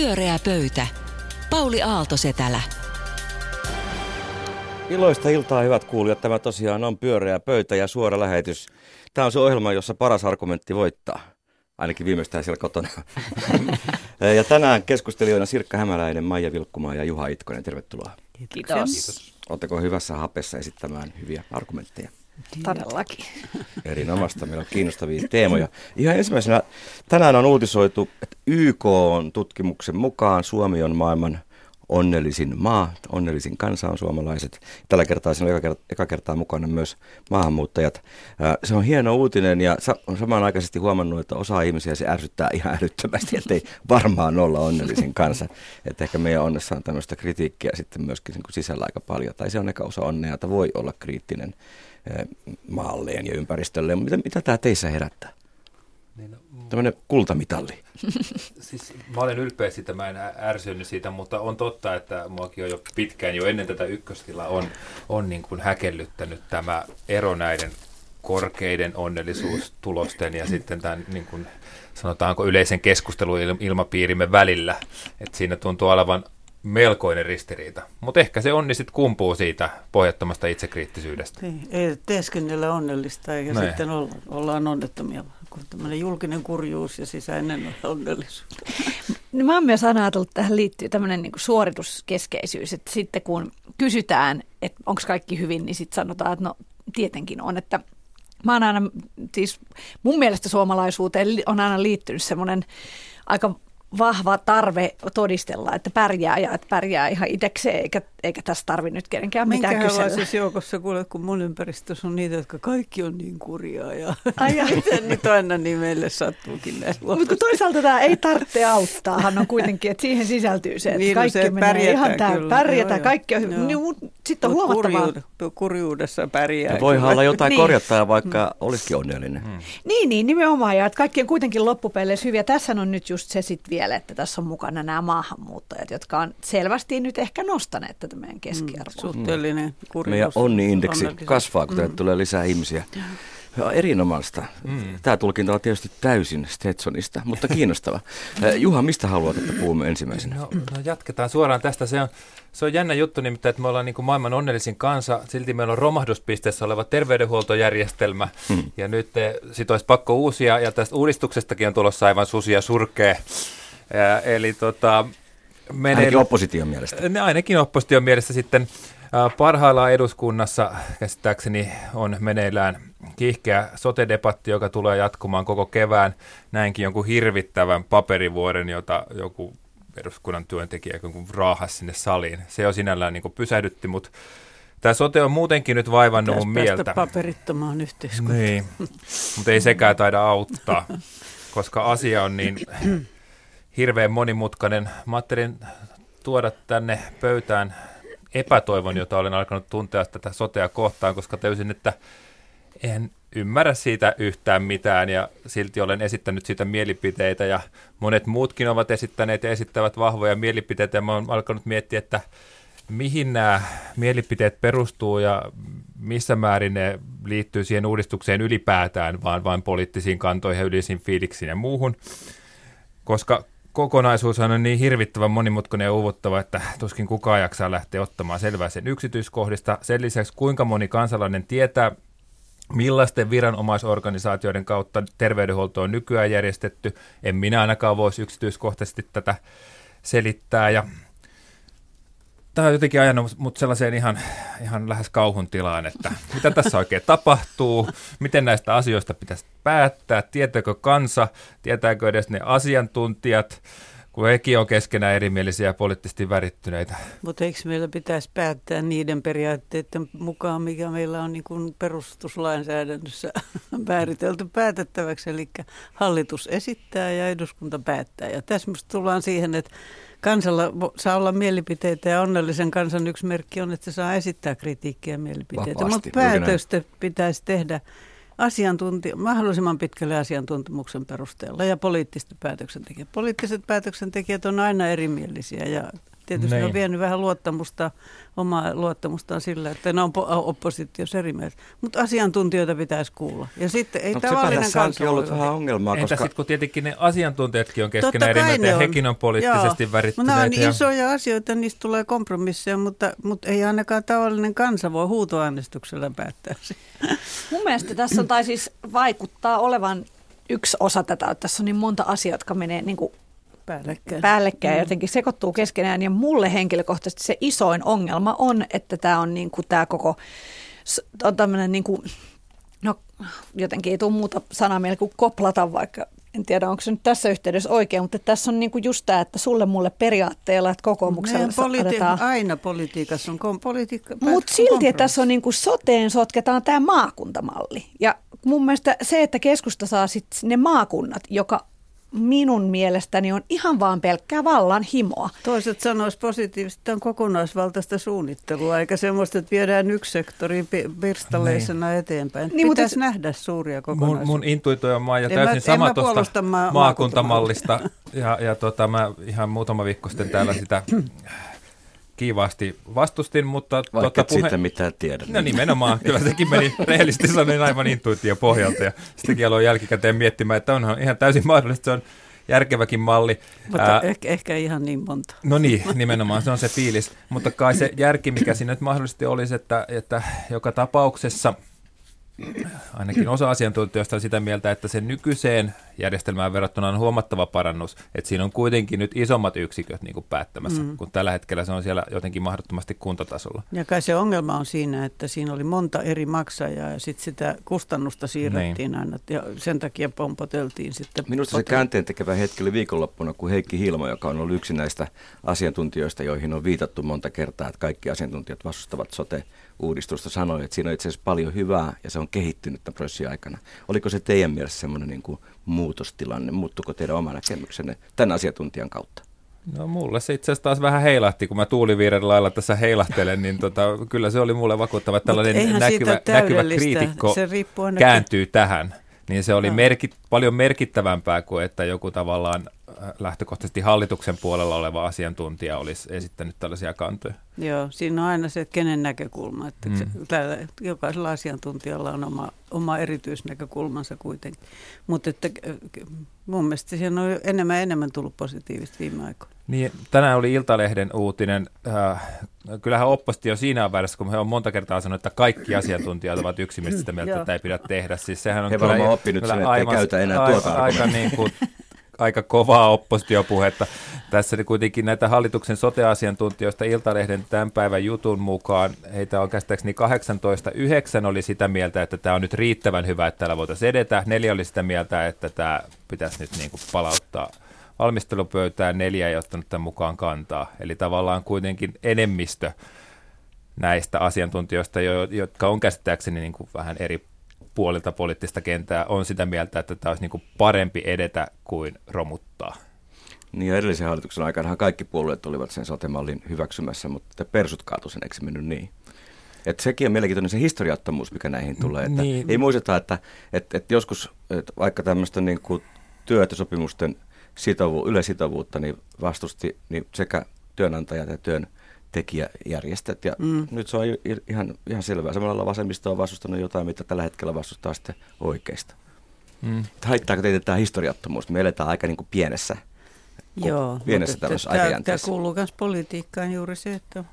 Pyöreä pöytä. Pauli Aaltosetälä. Iloista iltaa, hyvät kuulijat. Tämä tosiaan on pyöreä pöytä ja suora lähetys. Tämä on se ohjelma, jossa paras argumentti voittaa. Ainakin viimeistään siellä kotona. ja tänään keskustelijoina Sirkka Hämäläinen, Maija Vilkkumaa ja Juha Itkonen. Tervetuloa. Kiitos. Kiitos. Oletteko hyvässä hapessa esittämään hyviä argumentteja? Todellakin. Erinomaista. Meillä on kiinnostavia teemoja. Ihan ensimmäisenä tänään on uutisoitu, että YK on tutkimuksen mukaan Suomi on maailman onnellisin maa, onnellisin kansa on suomalaiset. Tällä kertaa siinä on eka, kertaa, eka kertaa mukana myös maahanmuuttajat. Se on hieno uutinen ja on samanaikaisesti huomannut, että osa ihmisiä se ärsyttää ihan älyttömästi, että ei varmaan olla onnellisin kansa. Että ehkä meidän onnessa on tämmöistä kritiikkiä sitten myöskin sisällä aika paljon. Tai se on eka osa onnea, että voi olla kriittinen maalleen ja ympäristölle. Mitä, mitä tämä teissä herättää? Niin, no, Tämmöinen kultamitalli. Siis mä olen ylpeä siitä, mä en ärsynyt siitä, mutta on totta, että muakin on jo pitkään, jo ennen tätä ykköstilaa, on, on niin kuin häkellyttänyt tämä ero näiden korkeiden onnellisuustulosten ja sitten tämän niin kuin, sanotaanko yleisen keskusteluilmapiirimme välillä. Että siinä tuntuu olevan melkoinen ristiriita. Mutta ehkä se onni sitten kumpuu siitä pohjattomasta itsekriittisyydestä. Niin, ei teeskennellä onnellista eikä Näin. sitten olla, ollaan onnettomia, kun tämmöinen julkinen kurjuus ja sisäinen onnellisuus. No, mä oon myös aina ajatellut, että tähän liittyy tämmöinen niin suorituskeskeisyys, että sitten kun kysytään, että onko kaikki hyvin, niin sitten sanotaan, että no tietenkin on, että Mä oon aina, siis mun mielestä suomalaisuuteen on aina liittynyt semmoinen aika vahva tarve todistella, että pärjää ja että pärjää ihan itsekseen, eikä, eikä tässä tarvitse nyt kenenkään mitään Minkä kysellä. siis joukossa kuule, kun mun ympäristössä on niitä, jotka kaikki on niin kurjaa ja Ai miten nyt aina niin meille sattuukin Mutta toisaalta tämä ei tarvitse auttaa, hän on kuitenkin, että siihen sisältyy se, että niin, kaikki no se menee ihan täysin, pärjätään, joo, kaikki on hyvä. Niin, sitten on mut huomattavaa. Kurjuud, kurjuudessa pärjää. Ja voi olla jotain niin. korjattaa, vaikka mm. olisikin onnellinen. Mm. Niin, niin, nimenomaan, ja että kaikki on kuitenkin loppupeleissä hyviä. Tässä on nyt just se sitten vielä, että tässä on mukana nämä maahanmuuttajat, jotka on selvästi nyt ehkä nostaneet tätä meidän keskiarvoa. Mm, suhteellinen kurjuus. Meidän onni-indeksi kasvaa, kun mm. tulee lisää ihmisiä. Ja erinomaista. Mm. Tämä tulkinta on tietysti täysin Stetsonista, mutta kiinnostava. Juha, mistä haluat, että puhumme ensimmäisenä? No, no jatketaan suoraan tästä. Se on, se on jännä juttu nimittäin, että me ollaan niin kuin maailman onnellisin kansa. Silti meillä on romahduspisteessä oleva terveydenhuoltojärjestelmä. Mm. Ja nyt eh, sit olisi pakko uusia, ja tästä uudistuksestakin on tulossa aivan susia surkea. Ja, eli tota, menee, ainakin opposition mielestä. Ne, ainakin opposition mielestä sitten parhaillaan eduskunnassa käsittääkseni on meneillään kiihkeä sote-debatti, joka tulee jatkumaan koko kevään. Näinkin jonkun hirvittävän paperivuoren, jota joku eduskunnan työntekijä raahasi sinne saliin. Se jo sinällään niin pysähdytti, mutta Tämä sote on muutenkin nyt vaivannut mun mieltä. paperittomaan yhteiskuntaan. Niin, mutta ei sekään taida auttaa, koska asia on niin hirveän monimutkainen. Mä tuoda tänne pöytään epätoivon, jota olen alkanut tuntea tätä sotea kohtaan, koska täysin, että en ymmärrä siitä yhtään mitään ja silti olen esittänyt siitä mielipiteitä ja monet muutkin ovat esittäneet ja esittävät vahvoja mielipiteitä ja mä olen alkanut miettiä, että mihin nämä mielipiteet perustuu ja missä määrin ne liittyy siihen uudistukseen ylipäätään, vaan vain poliittisiin kantoihin ja yleisiin fiiliksiin ja muuhun. Koska kokonaisuus on niin hirvittävän monimutkainen ja uuvuttava, että tuskin kukaan jaksaa lähteä ottamaan selvää sen yksityiskohdista. Sen lisäksi kuinka moni kansalainen tietää, millaisten viranomaisorganisaatioiden kautta terveydenhuolto on nykyään järjestetty. En minä ainakaan voisi yksityiskohtaisesti tätä selittää. Ja tämä on jotenkin ajanut mut sellaiseen ihan, ihan lähes kauhun tilaan, että mitä tässä oikein tapahtuu, miten näistä asioista pitäisi päättää, tietääkö kansa, tietääkö edes ne asiantuntijat, kun hekin on keskenään erimielisiä ja poliittisesti värittyneitä. Mutta eikö meillä pitäisi päättää niiden periaatteiden mukaan, mikä meillä on niin kuin perustuslainsäädännössä määritelty päätettäväksi, eli hallitus esittää ja eduskunta päättää. Ja tässä tullaan siihen, että kansalla saa olla mielipiteitä ja onnellisen kansan yksi merkki on, että se saa esittää kritiikkiä ja mielipiteitä. Mutta päätöstä pitäisi tehdä asiantunti- mahdollisimman pitkälle asiantuntemuksen perusteella ja poliittisten päätöksentekijät. Poliittiset päätöksentekijät on aina erimielisiä ja tietysti ne on Niin. vienyt vähän luottamusta, omaa luottamustaan sillä, että ne on po- oppositiossa eri mieltä. Mutta asiantuntijoita pitäisi kuulla. Ja sitten ei sepä tavallinen tässä onkin kansa ollut vähän ongelmaa, Entä koska sitten kun tietenkin ne asiantuntijatkin on keskenään eri mieltä ja on. hekin on poliittisesti Joo. värittyneitä. Mutta nämä on ja- isoja asioita, niistä tulee kompromisseja, mutta, mutta ei ainakaan tavallinen kansa voi huutoäänestyksellä päättää. Mun mielestä tässä on, tai siis vaikuttaa olevan yksi osa tätä, että tässä on niin monta asiaa, jotka menee niin kuin Päällekkäin. päällekkäin ja jotenkin sekoittuu keskenään. Ja mulle henkilökohtaisesti se isoin ongelma on, että tämä on niin kuin tämä koko, on tämmöinen niin kuin, no jotenkin ei tule muuta sanaa meille kuin koplata vaikka, en tiedä onko se nyt tässä yhteydessä oikein, mutta tässä on niin kuin just tämä, että sulle mulle periaatteella, että kokoomuksella politi- otetaan aina politiikassa on kom- politiikka. mutta silti, että tässä on niin kuin soteen sotketaan tämä maakuntamalli. Ja mun mielestä se, että keskusta saa sitten ne maakunnat, joka minun mielestäni on ihan vaan pelkkää vallan himoa. Toiset sanois positiivisesti, että on kokonaisvaltaista suunnittelua, eikä semmoista, että viedään yksi sektori pi- pirstaleisena eteenpäin. Niin, Niin, mutta Pitäisi et- nähdä suuria Mun, kokonaisuuksia. mun intuitio on maa ja En täysin mä- en sama mä tuosta puolusta maa- maakuntamallista. Ja, ja tota, mä ihan muutama viikko sitten täällä sitä kiivaasti vastustin, mutta vaikka tota, et siitä mitään tiedä. No nimenomaan, kyllä sekin meni rehellisesti sanoen aivan intuitio pohjalta ja sitäkin aloin jälkikäteen miettimään, että onhan ihan täysin mahdollista, se on järkeväkin malli. Mutta Ää, ehkä, ehkä ihan niin monta. No niin, nimenomaan se on se fiilis, mutta kai se järki, mikä siinä nyt mahdollisesti olisi, että, että joka tapauksessa ainakin osa asiantuntijoista on sitä mieltä, että sen nykyiseen järjestelmään verrattuna on huomattava parannus, että siinä on kuitenkin nyt isommat yksiköt niin kuin päättämässä, mm. kun tällä hetkellä se on siellä jotenkin mahdottomasti kuntatasolla. Ja kai se ongelma on siinä, että siinä oli monta eri maksajaa ja sitten sitä kustannusta siirrettiin aina ja sen takia pompoteltiin sitten. Minusta se käänteen tekevä hetki oli viikonloppuna, kun Heikki Hilmo, joka on ollut yksi näistä asiantuntijoista, joihin on viitattu monta kertaa, että kaikki asiantuntijat vastustavat sote-uudistusta, sanoi, että siinä on itse asiassa paljon hyvää ja se on kehittynyt tämän prosessin aikana. Oliko se teidän mielestä semmoinen niin kuin muutostilanne? Muuttuko teidän oma näkemyksenne tämän asiantuntijan kautta? No mulle se itse asiassa taas vähän heilahti, kun mä tuuliviiren lailla tässä heilahtelen, niin tota, kyllä se oli mulle vakuuttava, että tällainen näkyvä, näkyvä kriitikko Se kääntyy tähän. Niin se oli merkit, paljon merkittävämpää kuin, että joku tavallaan lähtökohtaisesti hallituksen puolella oleva asiantuntija olisi esittänyt tällaisia kantoja. Joo, siinä on aina se, että kenen näkökulma. Että Mm. se, täällä, jokaisella asiantuntijalla on oma, oma erityisnäkökulmansa kuitenkin. Mutta että, äh, mun mielestä siinä on enemmän ja enemmän tullut positiivista viime aikoina. Niin, tänään oli Iltalehden uutinen. Äh, kyllähän oppositio siinä on väärässä, kun he on monta kertaa sanonut, että kaikki asiantuntijat ovat yksimielisesti sitä mieltä, että ei pidä tehdä. Siis sehän on He kyllä, varmaan oppinut kyllä sen, että ei käytä enää tuota aika, niin kuin, aika kovaa oppositiopuhetta. Tässä kuitenkin näitä hallituksen sote-asiantuntijoista Iltalehden tämän päivän jutun mukaan. Heitä on käsittääkseni 18. 9 oli sitä mieltä, että tämä on nyt riittävän hyvä, että täällä voitaisiin edetä. Neljä oli sitä mieltä, että tämä pitäisi nyt niin kuin palauttaa valmistelupöytään. Neljä ei ottanut tämän mukaan kantaa. Eli tavallaan kuitenkin enemmistö näistä asiantuntijoista, jo- jotka on käsittääkseni niin kuin vähän eri puolilta poliittista kenttää, on sitä mieltä, että tämä olisi niin kuin parempi edetä kuin romuttaa. Niin ja edellisen hallituksen aikana kaikki puolueet olivat sen sote-mallin hyväksymässä, mutta persut kaatu sen, eikö se mennyt niin? Et sekin on mielenkiintoinen se historiattomuus, mikä näihin tulee. Että Niin. Ei muisteta, että, että, että joskus että vaikka tämmöistä niin kuin työehtosopimusten sitovu, yleisitovuutta niin vastusti niin sekä työnantajat ja työntekijäjärjestöt. Ja mm. nyt se on ihan, ihan selvää. Samalla lailla vasemmisto on vastustanut jotain, mitä tällä hetkellä vastustaa sitten oikeista. Mm. Haittaako teitä tämä historiattomuus? Me eletään aika niin kuin pienessä Joo, pienessä mutta tämmöisessä tämä- Tämä kuuluu myös politiikkaan juuri se, että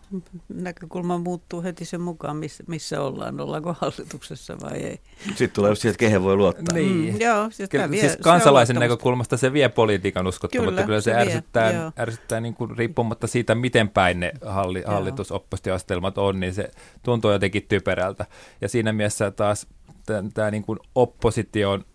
näkökulma muuttuu heti sen mukaan, missä, missä ollaan. Ollaanko hallituksessa vai ei. Sitten tulee just siihen, että kehen voi luottaa. Niin. Mm, joo, siis, Kyllä, tämä vie- siis se kansalaisen luottamusta. näkökulmasta se vie politiikan uskottavuutta. Kyllä, Kyllä, se, se vie, ärsyttää, joo. ärsyttää niin kuin riippumatta siitä, miten päin ne halli, Joo. hallitus-oppositioastelmat on, niin se tuntuu jotenkin typerältä. Ja siinä mielessä taas tämä niin kuin opposition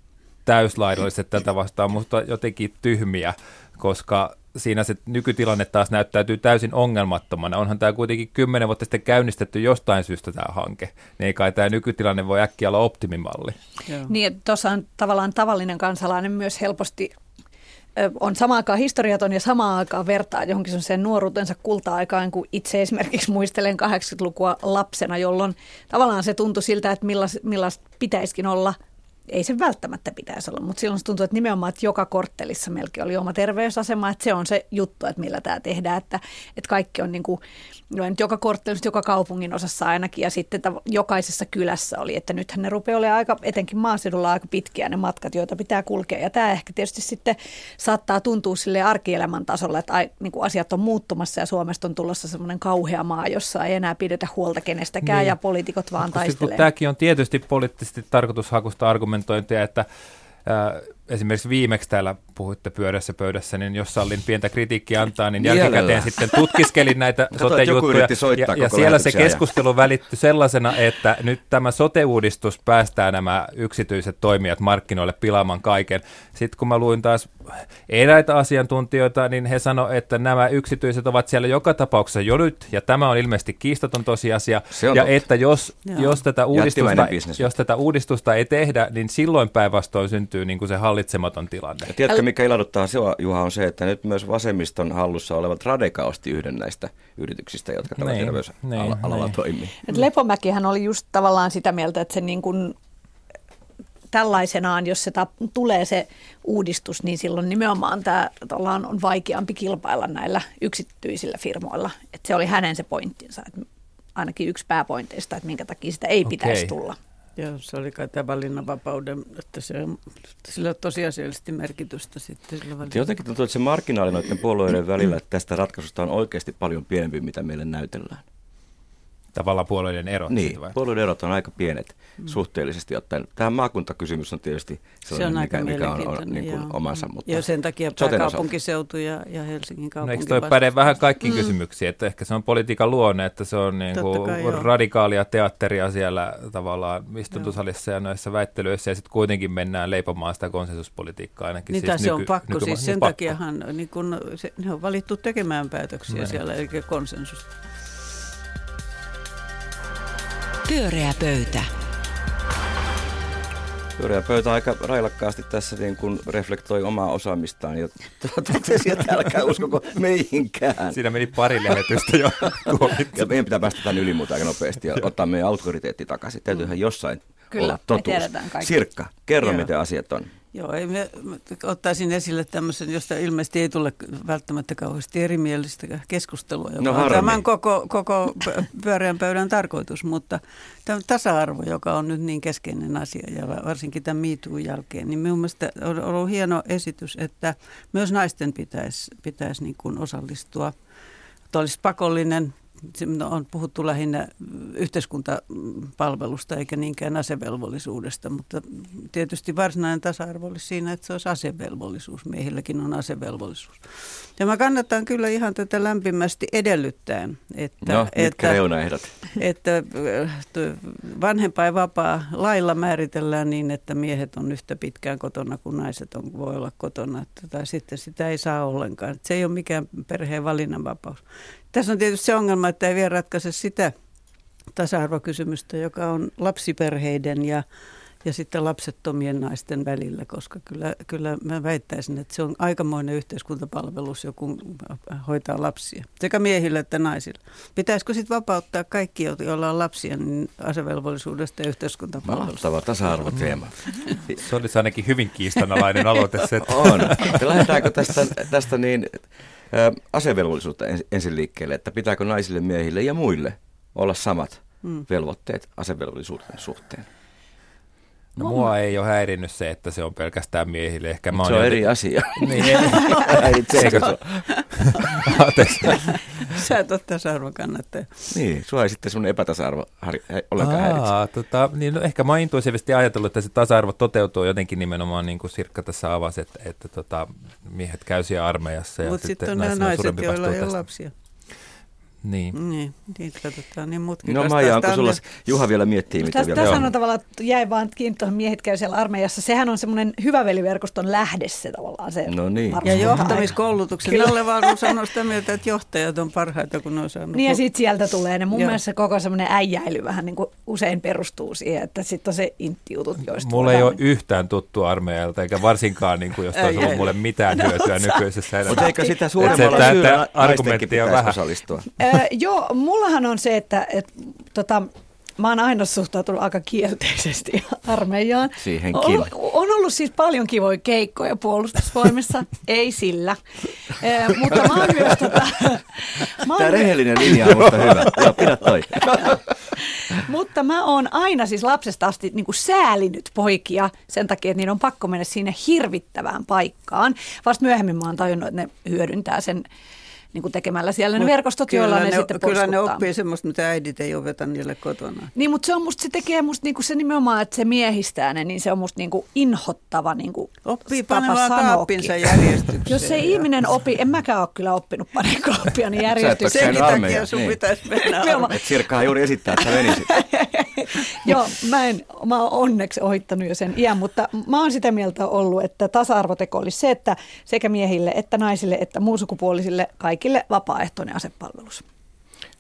täyslaidalliset tätä vastaan musta jotenkin tyhmiä, koska siinä se nykytilanne taas näyttäytyy täysin ongelmattomana. Onhan tämä kuitenkin kymmenen vuotta sitten käynnistetty jostain syystä tämä hanke. Niin ei kai tämä nykytilanne voi äkkiä olla optimimalli. Joo. Niin, että tuossa on tavallaan tavallinen kansalainen myös helposti on samaan aikaan historiaton ja samaan aikaan vertaa johonkin sen nuoruutensa kulta-aikaan, kun itse esimerkiksi muistelen 80-lukua lapsena, jolloin tavallaan se tuntui siltä, että millaista pitäisikin olla ei se välttämättä pitäisi olla, mutta silloin se tuntuu, että nimenomaan, että joka korttelissa melkein oli oma terveysasema, että se on se juttu, että millä tämä tehdään, että, että kaikki on niin kuin, no nyt joka korttelissa, joka kaupungin osassa ainakin, ja sitten että jokaisessa kylässä oli, että nythän ne rupeaa olemaan aika, etenkin maaseudulla aika pitkiä ne matkat, joita pitää kulkea, ja tämä ehkä tietysti sitten saattaa tuntua sille arkielämän tasolla, että ai, niin kuin asiat on muuttumassa, ja Suomesta on tulossa semmoinen kauhea maa, jossa ei enää pidetä huolta kenestäkään, niin. ja poliitikot vaan taistelee. Tämäkin on tietysti poliittisesti tarkoitushakusta argumentointia, että esimerkiksi viimeksi täällä puhuitte pyörässä pöydässä, niin jos sallin pientä kritiikkiä antaa, niin jälkikäteen sitten tutkiskelin näitä sote-juttuja. Ja, ja siellä se keskustelu ja... välittyi sellaisena, että nyt tämä sote-uudistus päästää nämä yksityiset toimijat markkinoille pilaamaan kaiken. Sitten kun mä luin taas eräitä asiantuntijoita, niin he sanoivat, että nämä yksityiset ovat siellä joka tapauksessa jo nyt, ja tämä on ilmeisesti kiistaton tosiasia, ja totta. että jos, jos, tätä uudistusta, jos tätä uudistusta ei tehdä, niin silloin päinvastoin syntyy niin kuin se hallitsematon tilanne. Ja tiedätkö, mikä ilahduttaa sinua, Juha, on se, että nyt myös vasemmiston hallussa olevat radekausti yhden näistä yrityksistä, jotka tällä niin, terveysalalla niin, niin. toimii. Et Lepomäkihän oli just tavallaan sitä mieltä, että se niin kuin tällaisenaan, jos se ta- tulee se uudistus, niin silloin nimenomaan tämä on vaikeampi kilpailla näillä yksityisillä firmoilla. Et se oli hänen se pointtinsa, että ainakin yksi pääpointeista, että minkä takia sitä ei pitäisi okay. tulla. Joo, se oli kai tämä valinnanvapauden, että se on, sillä on tosiasiallisesti merkitystä sitten. Sillä Jotenkin tuntuu, että se marginaali noiden puolueiden välillä että tästä ratkaisusta on oikeasti paljon pienempi, mitä meille näytellään. Tavallaan puolueiden erot. Niin, vai? puolueiden erot on aika pienet mm. suhteellisesti ottaen. Tämä maakuntakysymys on tietysti se on mikä, mikä on, on niin kuin omansa. Mutta ja sen takia pääkaupunkiseutu ja, ja Helsingin kaupunki. No, eikö toi päde vähän kaikkiin mm. kysymyksiin, että ehkä se on politiikan luonne, että se on niin kuin radikaalia teatteria siellä tavallaan istuntosalissa ja noissa väittelyissä ja sitten kuitenkin mennään leipomaan sitä konsensuspolitiikkaa ainakin. Niin siis se nyky, on pakko, nyky, siis sen pakko. takiahan niin kun, se, ne on valittu tekemään päätöksiä Näin. siellä, eli konsensus. Pyöreä pöytä. Pyöreä pöytä aika railakkaasti tässä niin kuin reflektoi omaa osaamistaan ja totesi, että älkää uskoko meihinkään. Siinä meni pari lähetystä jo Ja meidän pitää päästä tämän yli aika nopeasti ja ottaa meidän autoriteetti takaisin. Täytyyhän jossain Kyllä, olla totuus. Sirkka, kerro Joo. miten asiat on. Joo, ei me, ottaisin esille tämmöisen, josta ilmeisesti ei tule välttämättä kauheasti erimielistä keskustelua, joka no, on tämän koko, koko pyöreän pöydän tarkoitus, mutta tämä tasa-arvo, joka on nyt niin keskeinen asia ja varsinkin tämän MeToon jälkeen, niin minun mielestä on ollut hieno esitys, että myös naisten pitäisi, pitäisi niin kuin osallistua, että olisi pakollinen on puhuttu lähinnä yhteiskuntapalvelusta eikä niinkään asevelvollisuudesta, mutta tietysti varsinainen tasa-arvo olisi siinä, että se olisi asevelvollisuus. Miehilläkin on asevelvollisuus. Ja mä kannatan kyllä ihan tätä lämpimästi edellyttäen, että, no, että, reunaehdot? että äh, vanhempainvapaa lailla määritellään niin, että miehet on yhtä pitkään kotona kuin naiset on, voi olla kotona. Tai sitten sitä ei saa ollenkaan. Se ei ole mikään perheen valinnanvapaus. Tässä on tietysti se ongelma, että ei vielä ratkaise sitä tasa-arvokysymystä, joka on lapsiperheiden ja, ja sitten lapsettomien naisten välillä, koska kyllä, kyllä mä väittäisin, että se on aikamoinen yhteiskuntapalvelus, joku hoitaa lapsia, sekä miehille että naisille. Pitäisikö sitten vapauttaa kaikki, joilla on lapsia, niin asevelvollisuudesta ja yhteiskuntapalvelusta? Mahtava tasa-arvoteema. Se olisi ainakin hyvin kiistanalainen aloite. Se, on. Lähdetäänkö tästä, tästä niin asevelvollisuutta ensin liikkeelle, että pitääkö naisille, miehille ja muille olla samat mm. velvoitteet asevelvollisuuden suhteen? No mua ei ole häirinnyt se, että se on pelkästään miehille. Ehkä mä se on joten... eri asia. niin, Häiritseekö Sä et ole tasa-arvon kannattaja. Niin, sua ei sitten sun epätasa-arvo ollenkaan häiritse. Tota, niin, no, ehkä mä oon intuitiivisesti ajatellut, että se tasa-arvo toteutuu jotenkin nimenomaan niin kuin Sirkka tässä avasi, että, että tota, miehet käy siellä armeijassa. Mutta sitten on nämä naiset, joilla ei ole lapsia. Niin. Niin, niitä katsotaan niin mutkikasta. No Maija, onko sulla, Juha vielä miettii, mitä vielä Tässä on tavallaan, jäi vaan kiinni tuohon miehet käy siellä armeijassa. Sehän on semmoinen hyvä veliverkoston lähde se tavallaan se. No niin. Ja johtamiskoulutuksen. Nalle vaan sanoo sitä mieltä, että johtajat on parhaita, kun ne on saanut. Niin ja sitten sieltä tulee ne. Mun Joo. mielestä koko semmoinen äijäily vähän niin kuin usein perustuu siihen, että sitten on se intti-jutut, joista Mulla ei ole yhtään tuttu armeijalta, eikä varsinkaan, niin kuin, jos olisi ollut mulle mitään no, hyötyä nykyisessä elämässä. Mutta eikö sitä suuremmalla syyllä argumentti on vähän. osallistua? Joo, mullahan on se, että et, tota, mä oon aina suhtautunut aika kielteisesti armeijaan. Siihenkin. On, on ollut siis paljon kivoja keikkoja puolustusvoimissa, ei sillä. Eh, mutta mä oon myös tota, mä oon, Tämä rehellinen linja on musta hyvä. Joo, pidä toi. mutta mä oon aina siis lapsesta asti niin kuin säälinyt poikia sen takia, että niiden on pakko mennä sinne hirvittävään paikkaan. Vasta myöhemmin mä oon tajunnut, että ne hyödyntää sen niin kuin tekemällä siellä ne Mut verkostot, kyllä joilla ne, ne, sitten Kyllä ne oppii semmoista, mitä äidit ei opeta niille kotona. Niin, mutta se on musta, se tekee musta niinku se nimenomaan, että se miehistää ne, niin se on musta niinku inhottava niinku Oppii tapa panemaan kaappinsa järjestykseen. Jos ei ihminen opi, en mäkään ole kyllä oppinut panemaan kaappia niin järjestykseen. Senkin armeijaa, takia sun niin. pitäisi mennä Sirkkahan juuri esittää, että menisit. Joo, mä, en, mä oon onneksi ohittanut jo sen iän, mutta mä oon sitä mieltä ollut, että tasa-arvoteko olisi se, että sekä miehille että naisille että muunsukupuolisille kaikille vapaaehtoinen asepalvelus.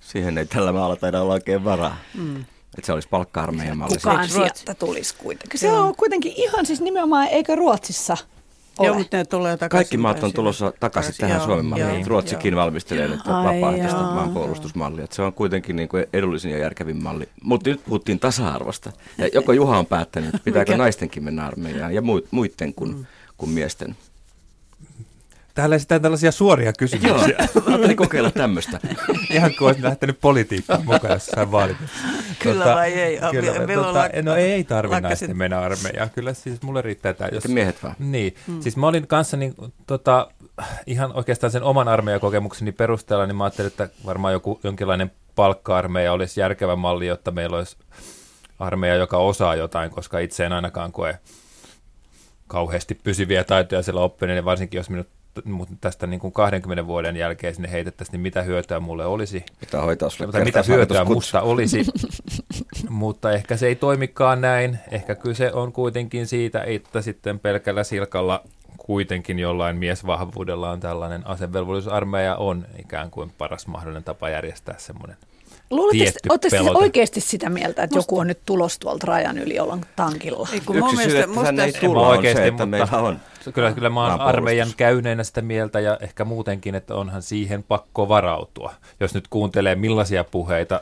Siihen ei tällä maalla taida olla oikein varaa. Mm. Että se olisi palkka-armeijan malli. Kukaan sieltä tulisi kuitenkin. Se on kuitenkin ihan siis nimenomaan, eikö Ruotsissa ole? Joo, mutta ne tulee takaisin. Kaikki maat on tulossa takaisin tähän Joo, Suomen malliin. joo, Ruotsikin joo. valmistelee nyt vapaaehtoista maanpuolustusmallia. Se on kuitenkin niin kuin edullisin ja järkevin malli. Mutta nyt puhuttiin tasa-arvosta. Ja joko Juha on päättänyt, että pitääkö Mikä? naistenkin mennä armeijaan ja muiden kuin, kuin miesten. Täällä esitään tällaisia suoria Joo, kysymyksiä. ajattelin kokeilla tämmöistä. Ihan kuin olisi lähtenyt politiikkaan mukaan jossain vaalissa. Kyllä vai ei? Ah, Kyllä, me- tota, lak- no ei tarvi naisten mennä armeijaan. Kyllä siis mulle riittää tämä. Jos, miehet vaan. Niin, siis mä olin kanssa niin, tota, ihan oikeastaan sen oman armeijakokemukseni perusteella, niin mä ajattelin, että varmaan joku jonkinlainen palkka-armeija olisi järkevä malli, jotta meillä olisi armeija, joka osaa jotain, koska itse en ainakaan koe kauheasti pysyviä taitoja siellä oppineiden, varsinkin jos minut mut tästä niin kuin 20 vuoden jälkeen sinne heitettäisiin, niin mitä hyötyä mulle olisi Pitää hoitaa sulle tai mitä hyötyä kutsu. musta olisi, mutta ehkä se ei toimikaan näin. Ehkä kyse on kuitenkin siitä, että sitten pelkällä silkalla kuitenkin jollain miesvahvuudella on tällainen asevelvollisuusarmeija on ikään kuin paras mahdollinen tapa järjestää semmoinen. Luuletteko, tietty oletteko siis oikeasti sitä mieltä, että joku on nyt tulos tuolta rajan yli ollaan tankilla? Ei, kun mun Yksi syy, että tänne ei musta, tulla on oikeasti, se, että mutta- meillä on Kyllä, kyllä mä oon armeijan käyneenä sitä mieltä ja ehkä muutenkin, että onhan siihen pakko varautua. Jos nyt kuuntelee millaisia puheita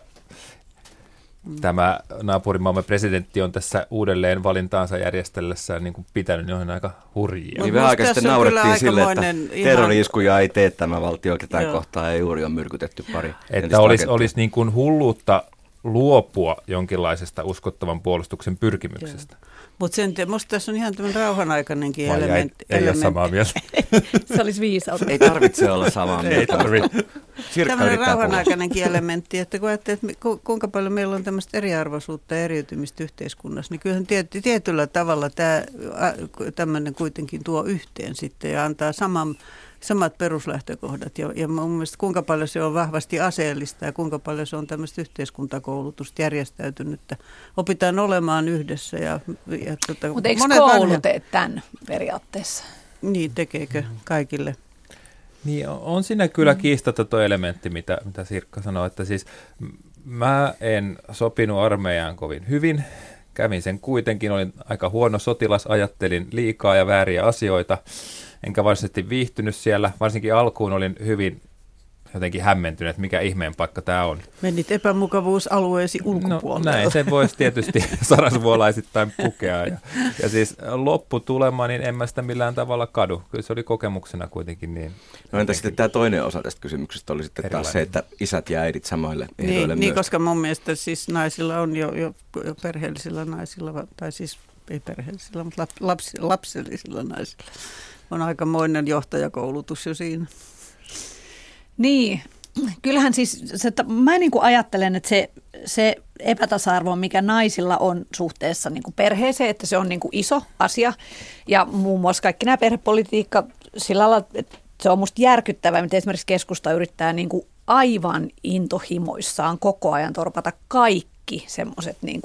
tämä naapurimaamme presidentti on tässä uudelleen valintaansa järjestellessään niin kuin pitänyt, niin on aika hurjia. Niin vähän aikaa sitten naurettiin sille, että ihan- terrori-iskuja ei tee tämä valtio ketään Joo. kohtaan ja juuri on myrkytetty pari. Että olisi, olisi niin kuin hulluutta luopua jonkinlaisesta uskottavan puolustuksen pyrkimyksestä. Mutta sen te, musta tässä on ihan tämmöinen rauhanaikainenkin Vai ei, elementti. ei ole elementti. samaa mieltä. Se olisi viisautta. Ei tarvitse olla samaa ei mieltä. tarvitse. Sirkka Tämmöinen rauhanaikainenkin elementti, että kun ajattelee, että kuinka paljon meillä on tämmöistä eriarvoisuutta ja eriytymistä yhteiskunnassa, niin kyllähän tiet, tietyllä tavalla tämä tämmöinen kuitenkin tuo yhteen sitten ja antaa saman, samat peruslähtökohdat. Ja, ja mun mielestä kuinka paljon se on vahvasti aseellista ja kuinka paljon se on tämmöistä yhteiskuntakoulutusta järjestäytynyttä. Opitaan olemaan yhdessä. Ja, ja tota, Mutta eikö monet koulu vanhemmat- tee tämän periaatteessa? Niin, tekeekö kaikille? Niin on- siinä kyllä kiistatta tuo elementti, mitä, mitä Sirkka sanoi, että siis mä en sopinut armeijaan kovin hyvin. Kävin sen kuitenkin, olin aika huono sotilas, ajattelin liikaa ja vääriä asioita, enkä varsinaisesti viihtynyt siellä. Varsinkin alkuun olin hyvin jotenkin hämmentynyt, että mikä ihmeen paikka tämä on. Menit epämukavuusalueesi No ulkopuolelle. näin, se voisi tietysti sarasvuolaisittain pukea. Ja, ja siis lopputulema, niin en mä sitä millään tavalla kadu. Kyllä se oli kokemuksena kuitenkin niin. No entä sitten tämä toinen osa tästä kysymyksestä oli sitten taas Erilainen. se, että isät ja äidit samoille ehdoille Niin, myös. niin, koska mun mielestä siis naisilla on jo, jo, jo perheellisillä naisilla, tai siis ei perheellisillä, mutta lap, lapsi, lapsellisilla naisilla on aikamoinen johtajakoulutus jo siinä. Niin, kyllähän siis, se, että mä niin kuin ajattelen, että se, se epätasa-arvo, mikä naisilla on suhteessa niin kuin perheeseen, että se on niin kuin iso asia. Ja muun muassa kaikki nämä perhepolitiikka sillä lailla, että se on musta järkyttävää, miten esimerkiksi keskusta yrittää niin kuin aivan intohimoissaan koko ajan torpata kaikki semmoiset niin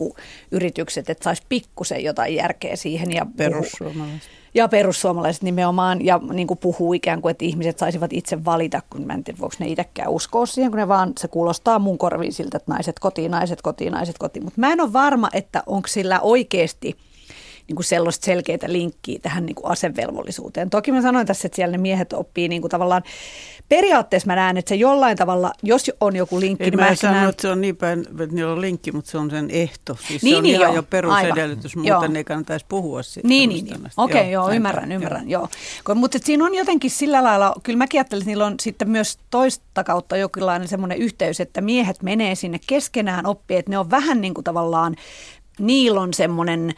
yritykset, että saisi pikkusen jotain järkeä siihen. Ja Perussuomalaiset. ja perussuomalaiset nimenomaan, ja niin kuin puhuu ikään kuin, että ihmiset saisivat itse valita, kun mä en tiedä, voiko ne itsekään uskoa siihen, kun ne vaan, se kuulostaa mun korviin siltä, että naiset kotiin, naiset kotiin, naiset kotiin. Mutta mä en ole varma, että onko sillä oikeasti niin kuin sellaista selkeitä linkkiä tähän niin kuin asevelvollisuuteen. Toki mä sanoin tässä, että siellä ne miehet oppii niin kuin tavallaan, periaatteessa mä näen, että se jollain tavalla, jos on joku linkki, Ei niin mä mä en sano, näen, että se on niin päin, että niillä on linkki, mutta se on sen ehto. Siis Niin, se on niin, ihan joo, jo perusedellytys, aivan. muuten Joo. ei kannattaisi puhua siitä. Niin, niin, niin. Okei, okay, joo, näin ymmärrän, päin, ymmärrän, joo. joo. Mutta siinä on jotenkin sillä lailla, kyllä mäkin ajattelin, että niillä on sitten myös toista kautta jokinlainen semmoinen yhteys, että miehet menee sinne keskenään oppii, että ne on vähän niin kuin tavallaan, niillä on semmoinen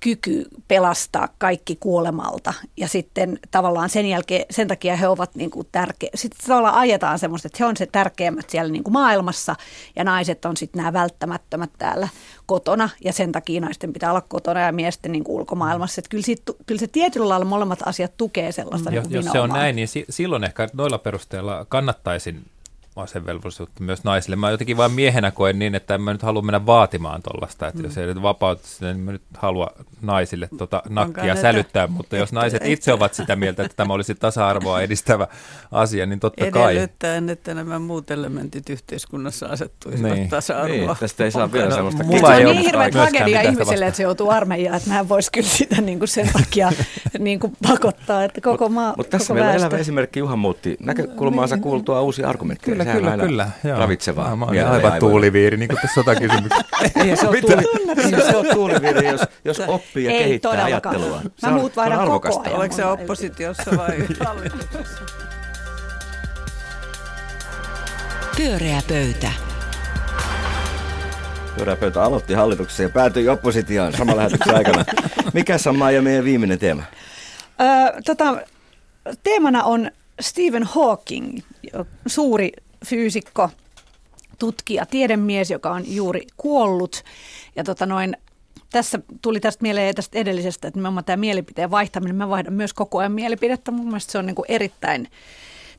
kyky pelastaa kaikki kuolemalta. Ja sitten tavallaan sen jälkeen, sen takia he ovat niin kuin tärkeä, sitten tavallaan ajetaan semmoista, että he on se tärkeimmät siellä niin kuin maailmassa ja naiset on sitten nämä välttämättömät täällä kotona. Ja sen takia naisten pitää olla kotona ja miesten niin kuin ulkomaailmassa, että kyllä, siitä, kyllä se tietyllä lailla molemmat asiat tukee sellaista Jos, niin jos se on näin, niin si- silloin ehkä noilla perusteella kannattaisin asevelvollisuutta myös naisille. Mä jotenkin vain miehenä koen niin, että en mä nyt halua mennä vaatimaan tuollaista, että mm. jos ei nyt vapautu sitä, niin mä nyt halua naisille tota nakkia näitä- sälyttää, mutta jos naiset itse ovat sitä mieltä, että tämä olisi tasa-arvoa edistävä asia, niin totta kai. Edellyttäen, että nämä muut elementit yhteiskunnassa asettuisivat Niin. tasa-arvoa. Niin, tästä ei saa vielä No, sellaista mulla Se on niin hirveä tragedia ihmiselle, että se joutuu armeijaan, että nämä voisi kyllä sitä niin kuin sen takia niin kuin pakottaa, että koko maa, Mutta tässä koko meillä on elävä esimerkki. Juha muutti näkökulmaansa kuultua uusia argumentteja. Kyllä, Sehän on kyllä, aina kyllä. Joo. Ravitsevaa. Mä oon mieleen aivan tuuliviiri, niin kuin tässä sotakysymyksessä. Ei se ole, tuuli, ei se ole tuuliviiri, jos, jos oppii ja Ei kehittää todellakaan. ajattelua. Mä Se on, muut on vaihdan koko arvokasta. ajan. Oliko se oppositiossa vai hallituksessa? Pyöreä pöytä. Pyöräpöytä aloitti hallituksessa ja päätyi oppositioon saman lähetyksen aikana. Mikäs on Maija meidän viimeinen teema? Ö, tota, teemana on Stephen Hawking, suuri fyysikko, tutkija, tiedemies, joka on juuri kuollut. Ja tota noin, tässä tuli tästä mieleen tästä edellisestä, että nimenomaan tämä mielipiteen vaihtaminen, mä vaihdan myös koko ajan mielipidettä. Mun mielestä se on niin kuin erittäin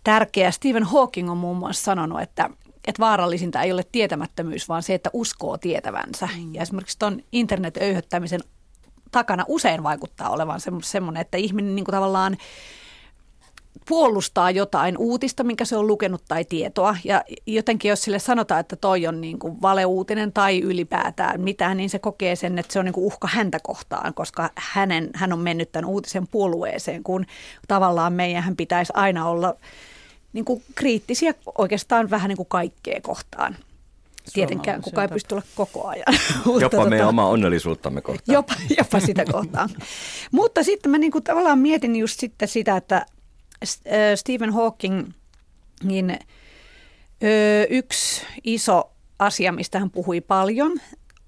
tärkeää. Stephen Hawking on muun muassa sanonut, että, että vaarallisinta ei ole tietämättömyys, vaan se, että uskoo tietävänsä. Mm. Ja esimerkiksi tuon internet-öyhöttämisen takana usein vaikuttaa olevan semmoinen, että ihminen niin kuin tavallaan puolustaa jotain uutista, minkä se on lukenut tai tietoa. Ja jotenkin jos sille sanotaan, että toi on niin kuin valeuutinen tai ylipäätään mitään, niin se kokee sen, että se on niin kuin uhka häntä kohtaan, koska hänen, hän on mennyt tämän uutisen puolueeseen, kun tavallaan meidän pitäisi aina olla niin kuin kriittisiä oikeastaan vähän niin kuin kaikkea kohtaan. Tietenkään kukaan ei pysty olla koko ajan. Mutta Jopa tota- meidän omaa onnellisuuttamme kohtaan. Jopa, jopa sitä kohtaan. Mutta sitten mä niinku tavallaan mietin just sitten sitä, että Stephen Hawking, niin yksi iso asia, mistä hän puhui paljon,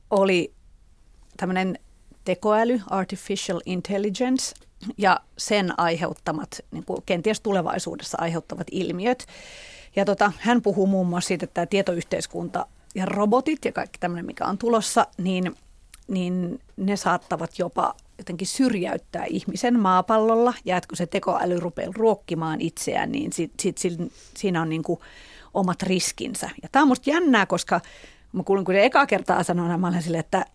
oli tämmöinen tekoäly, artificial intelligence, ja sen aiheuttamat, niin kuin kenties tulevaisuudessa aiheuttavat ilmiöt. Ja tota, hän puhuu muun muassa siitä, että tämä tietoyhteiskunta ja robotit ja kaikki tämmöinen, mikä on tulossa, niin, niin ne saattavat jopa jotenkin syrjäyttää ihmisen maapallolla. Ja että kun se tekoäly rupeaa ruokkimaan itseään, niin sit, sit, sit, siinä on niin kuin omat riskinsä. Ja tämä on musta jännää, koska mä kuulin, kun ne eka kertaa sanoin, mä olen silleen, että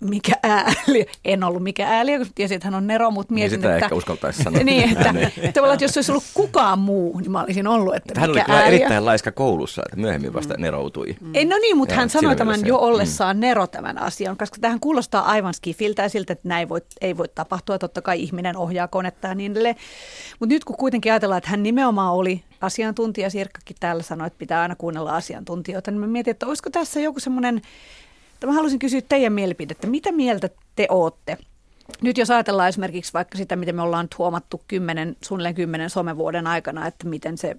mikä ääli. En ollut mikä ääli, kun tiesin, että hän on Nero, mutta Niin mietin, sitä että... ehkä uskaltaisi sanoa. Niin, että, Niin. että tavallaan, että jos olisi ollut kukaan muu, niin mä olisin ollut, että Hän oli mikä ääli. erittäin laiska koulussa, että myöhemmin vasta neroutui. Ei, no niin, mutta Joo, hän sanoi tämän jo joo. ollessaan Nero tämän asian, koska tähän kuulostaa aivan skifiltä ja siltä, että näin voi, ei voi tapahtua. Totta kai ihminen ohjaa konetta ja niin edelleen. Mutta nyt kun kuitenkin ajatellaan, että hän nimenomaan oli asiantuntija, Sirkkakin täällä sanoi, että pitää aina kuunnella asiantuntijoita, niin mä mietin, että olisiko tässä joku semmoinen, mä haluaisin kysyä teidän mielipidettä. Mitä mieltä te ootte? Nyt jos ajatellaan esimerkiksi vaikka sitä, miten me ollaan huomattu kymmenen, suunnilleen kymmenen somevuoden aikana, että miten se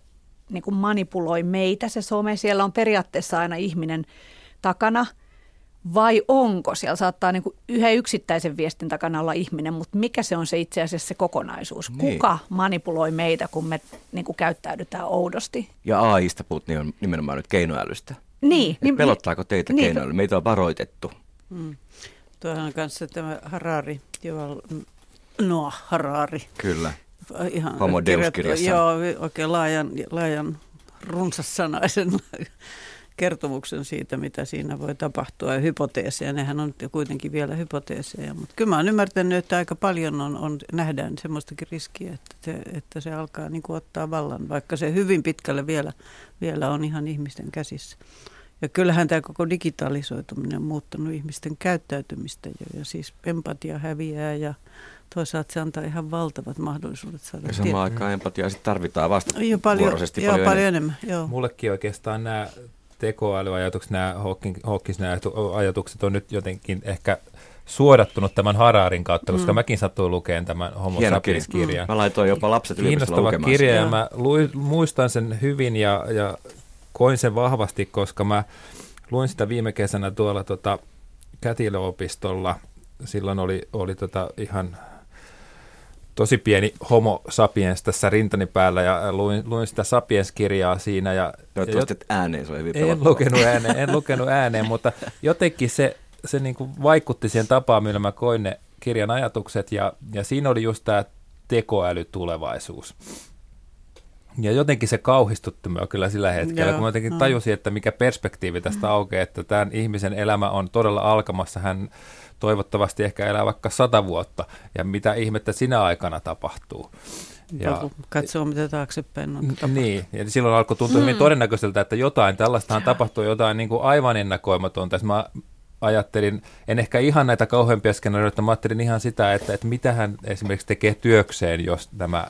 niin kuin manipuloi meitä se some. Siellä on periaatteessa aina ihminen takana. Vai onko? Siellä saattaa niin kuin yhden yksittäisen viestin takana olla ihminen, mutta mikä se on se itse asiassa se kokonaisuus? Niin. Kuka manipuloi meitä, kun me niin kuin käyttäydytään oudosti? Ja AIsta puhut niin on nimenomaan nyt keinoälystä. Niin. Niin, Pelottaako teitä niin, keinoäly? Meitä on varoitettu. Tuohan kanssa tämä Harari, Joval Noah Harari. Kyllä. Ihan Homo Deus kirjoittu- kirjassa. Joo, oikein laajan, laajan runsassanaisen kertomuksen siitä, mitä siinä voi tapahtua ja hypoteeseja. Nehän on kuitenkin vielä hypoteeseja, mutta kyllä mä oon ymmärtänyt, että aika paljon on, on nähdään semmoistakin riskiä, että se, että se alkaa niin kuin ottaa vallan, vaikka se hyvin pitkälle vielä, vielä on ihan ihmisten käsissä. Ja kyllähän tämä koko digitalisoituminen on muuttanut ihmisten käyttäytymistä jo. Ja siis empatia häviää ja toisaalta se antaa ihan valtavat mahdollisuudet saada Ja samaan aikaan empatiaa sit tarvitaan vasta jo paljon, joo, paljon, paljon enemmän. enemmän. Joo. Mullekin oikeastaan nämä tekoälyajatukset, nämä Hawkins ajatukset on nyt jotenkin ehkä suodattunut tämän Hararin kautta, koska mm. mäkin sattuin lukemaan tämän Homo Hieno sapiens-kirjan. Mm. Mä laitoin jopa lapset yliopistolla Kiinnostava kirja ja mä lui, muistan sen hyvin ja, ja koin sen vahvasti, koska mä luin sitä viime kesänä tuolla tota, kätilöopistolla. Silloin oli, oli tota ihan tosi pieni homo sapiens tässä rintani päällä ja luin, luin sitä sapiens-kirjaa siinä. Ja, Toivottavasti et ääneen, se on hyvin en lukenut ääneen, en lukenut ääneen, mutta jotenkin se, se niin kuin vaikutti siihen tapaan, millä mä koin ne kirjan ajatukset ja, ja siinä oli just tämä tekoälytulevaisuus. Ja jotenkin se kauhistutti minua kyllä sillä hetkellä, Joo, kun mä jotenkin mm. tajusin, että mikä perspektiivi tästä aukeaa, että tämän ihmisen elämä on todella alkamassa. Hän toivottavasti ehkä elää vaikka sata vuotta, ja mitä ihmettä sinä aikana tapahtuu. Ja, katsoo, mitä taaksepäin on tapahtunut. Niin, ja silloin alkoi tuntua hyvin todennäköiseltä, että jotain tällaistahan tapahtuu, jotain niin kuin aivan ennakoimatonta. Mä ajattelin, en ehkä ihan näitä kauheampia skenaarioita, mä ajattelin ihan sitä, että, että mitä hän esimerkiksi tekee työkseen, jos tämä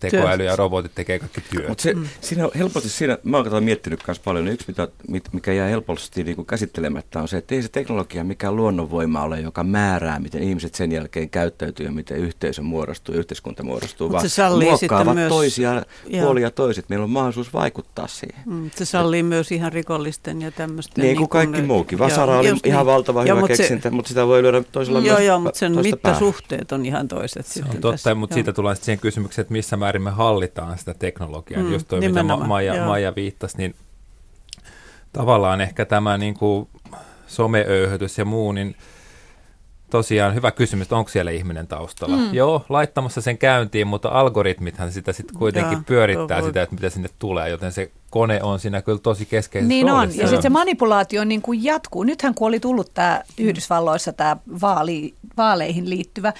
tekoäly ja robotit tekee kaikki työt. Mutta se, mm. siinä on helposti siinä, mä oon miettinyt myös paljon, niin yksi mitä, mit- mikä jää helposti niin kuin käsittelemättä on se, että ei se teknologia mikään luonnonvoima ole, joka määrää, miten ihmiset sen jälkeen käyttäytyy ja miten yhteisö muodostuu, yhteiskunta muodostuu, Mut vaan se sallii muokkaavat myös- toisia Joo. puolia toiset. Meillä on mahdollisuus vaikuttaa siihen. Mm, se sallii myös ihan rikollisten ja tämmöisten. Niin kuin kaikki muukin. Vasara oli just ihan niin. valtava Joo, hyvä mut se- keksintä, mutta sitä voi lyödä toisella Joo, myös joo, mutta sen mittasuhteet on ihan toiset. Se sitten on totta, tässä. mutta Joo. siitä tullaan sitten siihen kysymykseen, että missä määrin me hallitaan sitä teknologiaa. Mm, Mm, Just toi, mitä Ma- Maija, joo. Maija viittasi, niin tavallaan ehkä tämä niin kuin someöyhötys ja muu, niin tosiaan hyvä kysymys, että onko siellä ihminen taustalla. Mm. Joo, laittamassa sen käyntiin, mutta algoritmithan sitä sitten kuitenkin Joo, pyörittää voi- sitä, että mitä sinne tulee, joten se kone on siinä kyllä tosi keskeisessä Niin on, roolissa. ja sitten se manipulaatio niin kuin jatkuu. Nythän kun oli tullut tämä Yhdysvalloissa tämä vaali, vaaleihin liittyvä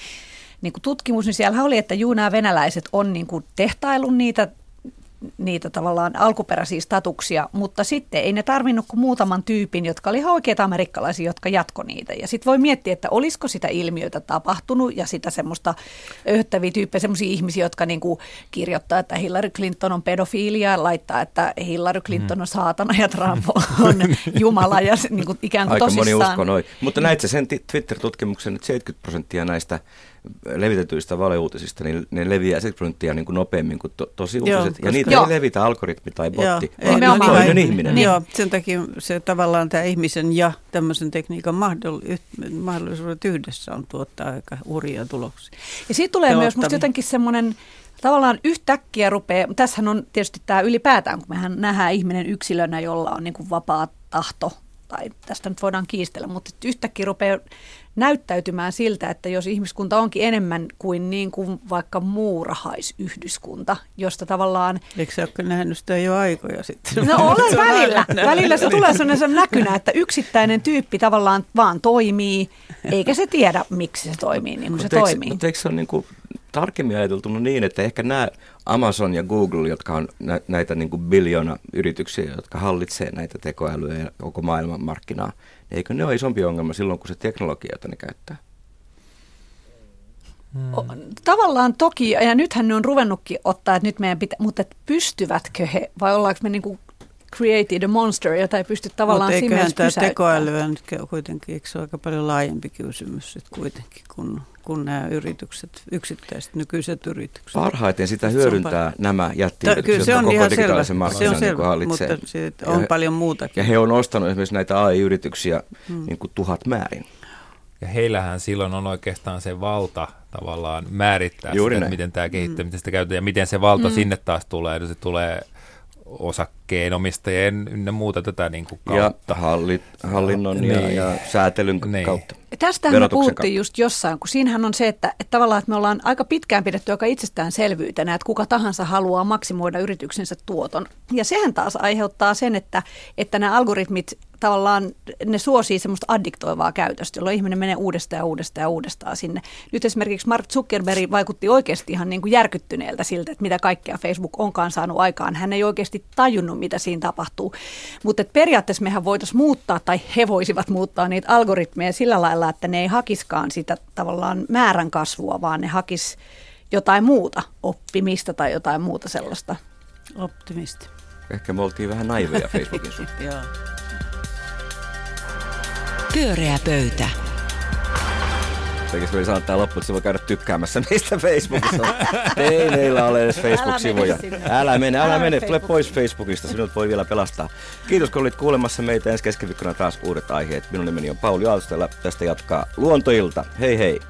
niin kuin tutkimus, niin siellä oli, että juu nämä venäläiset on niin kuin tehtailun niitä niitä tavallaan alkuperäisiä statuksia, mutta sitten ei ne tarvinnut kuin muutaman tyypin, jotka oli ihan oikeita amerikkalaisia, jotka jatko niitä. Ja sitten voi miettiä, että olisiko sitä ilmiötä tapahtunut ja sitä semmoista öyhtäviä tyyppejä, semmoisia ihmisiä, jotka niinku kirjoittaa, että Hillary Clinton on pedofiilia ja laittaa, että Hillary Clinton on saatana ja Trump on Jumala ja niinku ikään kuin Aika moni tosissaan. usko noin. Mutta näit sen Twitter-tutkimuksen, että 70 prosenttia näistä levitetyistä valeuutisista, niin ne leviää 70 prosenttia niin kuin nopeammin kuin to- tosi Joo, uutiset. koska- ja niitä Joo. ei levitä algoritmi tai botti, Joo, vaan Nimenomaan. toinen niin, ihminen. Niin. Joo, sen takia se tavallaan tämä ihmisen ja tämmöisen tekniikan mahdollisuudet yhdessä on tuottaa aika hurjia tuloksia. Ja siitä tulee myös musta jotenkin semmoinen, tavallaan yhtäkkiä rupeaa, tässähän on tietysti tämä ylipäätään, kun mehän nähdään ihminen yksilönä, jolla on niin kuin vapaa tahto, tai tästä nyt voidaan kiistellä, mutta yhtäkkiä rupeaa näyttäytymään siltä, että jos ihmiskunta onkin enemmän kuin, niin kuin vaikka muurahaisyhdyskunta, josta tavallaan Eikö sä ole nähnyt sitä jo aikoja sitten? No olen välillä. Välillä se tulee sellainen näkynä, että yksittäinen tyyppi tavallaan vaan toimii, eikä se tiedä, miksi se toimii niin kuin se Mutta eikö, toimii. mutta eikö se ole niin kuin tarkemmin ajateltuna niin, että ehkä nämä Amazon ja Google, jotka on nä- näitä niin kuin biljoona yrityksiä, jotka hallitsee näitä tekoälyä ja koko maailman markkinaa, eikö ne ole isompi ongelma silloin, kun se teknologia, jota ne käyttää? O- Tavallaan toki, ja nythän ne on ruvennutkin ottaa, että nyt meidän pitää, mutta että pystyvätkö he, vai ollaanko me niin kuin created a monster, jota ei pysty tavallaan Mutta siinä eiköhän mielessä tämä tekoälyä nyt kuitenkin, eikö se ole aika paljon laajempi kysymys sit kuitenkin, kun, kun nämä yritykset, yksittäiset nykyiset yritykset. Parhaiten sitä Se on hyödyntää nämä jättiyritykset, Kyllä se on koko ihan digitaalisen selvä, se markkinan on niin kuin selvä hallitsee. mutta Ja on he- paljon muutakin. Ja he on ostanut esimerkiksi näitä AI-yrityksiä hmm. niin kuin tuhat määrin. Ja heillähän silloin on oikeastaan se valta tavallaan määrittää Juuri sitä, miten tämä kehittyy, miten sitä käytetään ja miten se valta mm. sinne taas tulee. Se tulee osakkeenomistajien ynnä muuta tätä niin kuin Ja kautta. hallit, hallinnon ja, Niin. ja säätelyn Niin. kautta. Tästähän me puhuttiin kautta. just jossain, kun siinähän on se, että, että tavallaan että me ollaan aika pitkään pidetty aika itsestäänselvyytenä, että kuka tahansa haluaa maksimoida yrityksensä tuoton. Ja sehän taas aiheuttaa sen, että, että nämä algoritmit tavallaan ne suosii semmoista addiktoivaa käytöstä, jolloin ihminen menee uudestaan ja uudestaan ja uudestaan sinne. Nyt esimerkiksi Mark Zuckerberg vaikutti oikeasti ihan niin kuin järkyttyneeltä siltä, että mitä kaikkea Facebook onkaan saanut aikaan. Hän ei oikeasti tajunnut, mitä siinä tapahtuu. Mutta periaatteessa mehän voitaisiin muuttaa, tai he voisivat muuttaa niitä algoritmeja sillä lailla, että ne ei hakiskaan sitä tavallaan määrän kasvua, vaan ne hakis jotain muuta, oppimista tai jotain muuta sellaista. Optimisti. Ehkä me oltiin vähän naiveja Facebookin suhteen. Pyöreä pöytä. Sekin voi sanoa tämä loppu, että se voi käydä tykkäämässä meistä Facebookissa. Ei meillä ole edes Facebook-sivuja. Älä mene. Älä mene, älä, Älä mene, mene tule pois Facebookista, sinut voi vielä pelastaa. Kiitos kun olit kuulemassa meitä ensi keskiviikkona taas uudet aiheet. Minun nimeni on Pauli Aaltostella, tästä jatkaa Luontoilta. Hei hei!